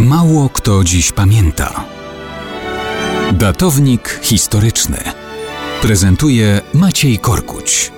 Mało kto dziś pamięta. Datownik historyczny prezentuje Maciej Korkuć.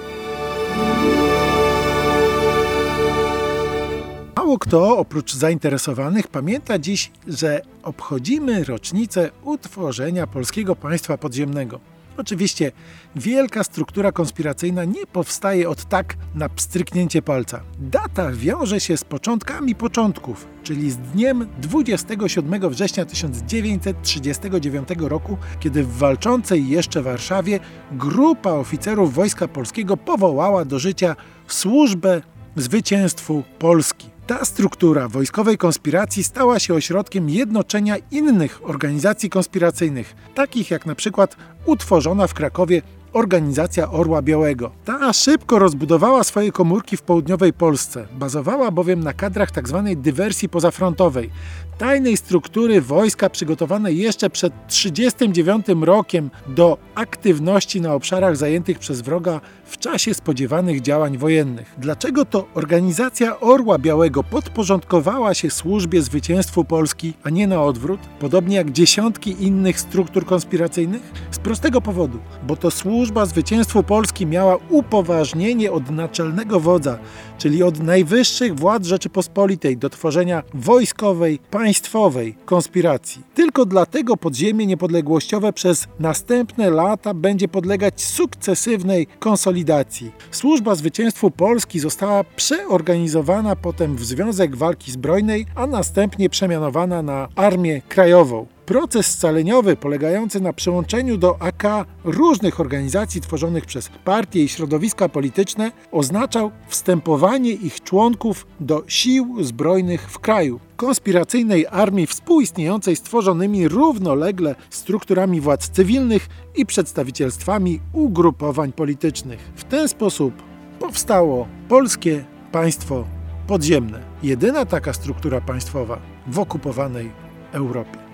Mało kto oprócz zainteresowanych pamięta dziś, że obchodzimy rocznicę utworzenia polskiego państwa podziemnego. Oczywiście wielka struktura konspiracyjna nie powstaje od tak na pstryknięcie palca. Data wiąże się z początkami początków, czyli z dniem 27 września 1939 roku, kiedy w walczącej jeszcze Warszawie grupa oficerów Wojska Polskiego powołała do życia służbę zwycięstwu Polski. Ta struktura wojskowej konspiracji stała się ośrodkiem jednoczenia innych organizacji konspiracyjnych, takich jak na przykład utworzona w Krakowie organizacja Orła Białego. Ta szybko rozbudowała swoje komórki w południowej Polsce. Bazowała bowiem na kadrach tzw. Tak dywersji pozafrontowej, tajnej struktury wojska przygotowanej jeszcze przed 1939 rokiem do aktywności na obszarach zajętych przez wroga w czasie spodziewanych działań wojennych. Dlaczego to organizacja Orła Białego podporządkowała się służbie zwycięstwu Polski, a nie na odwrót, podobnie jak dziesiątki innych struktur konspiracyjnych? Prostego powodu, bo to służba zwycięstwu Polski miała upoważnienie od naczelnego wodza, czyli od najwyższych władz Rzeczypospolitej do tworzenia wojskowej, państwowej konspiracji. Tylko dlatego podziemie niepodległościowe przez następne lata będzie podlegać sukcesywnej konsolidacji. Służba Zwycięstwu Polski została przeorganizowana potem w Związek Walki Zbrojnej, a następnie przemianowana na Armię Krajową. Proces scaleniowy polegający na przyłączeniu do AK różnych organizacji tworzonych przez partie i środowiska polityczne oznaczał wstępowanie ich członków do sił zbrojnych w kraju. Konspiracyjnej armii współistniejącej z tworzonymi równolegle strukturami władz cywilnych i przedstawicielstwami ugrupowań politycznych. W ten sposób powstało polskie państwo podziemne. Jedyna taka struktura państwowa w okupowanej Europie.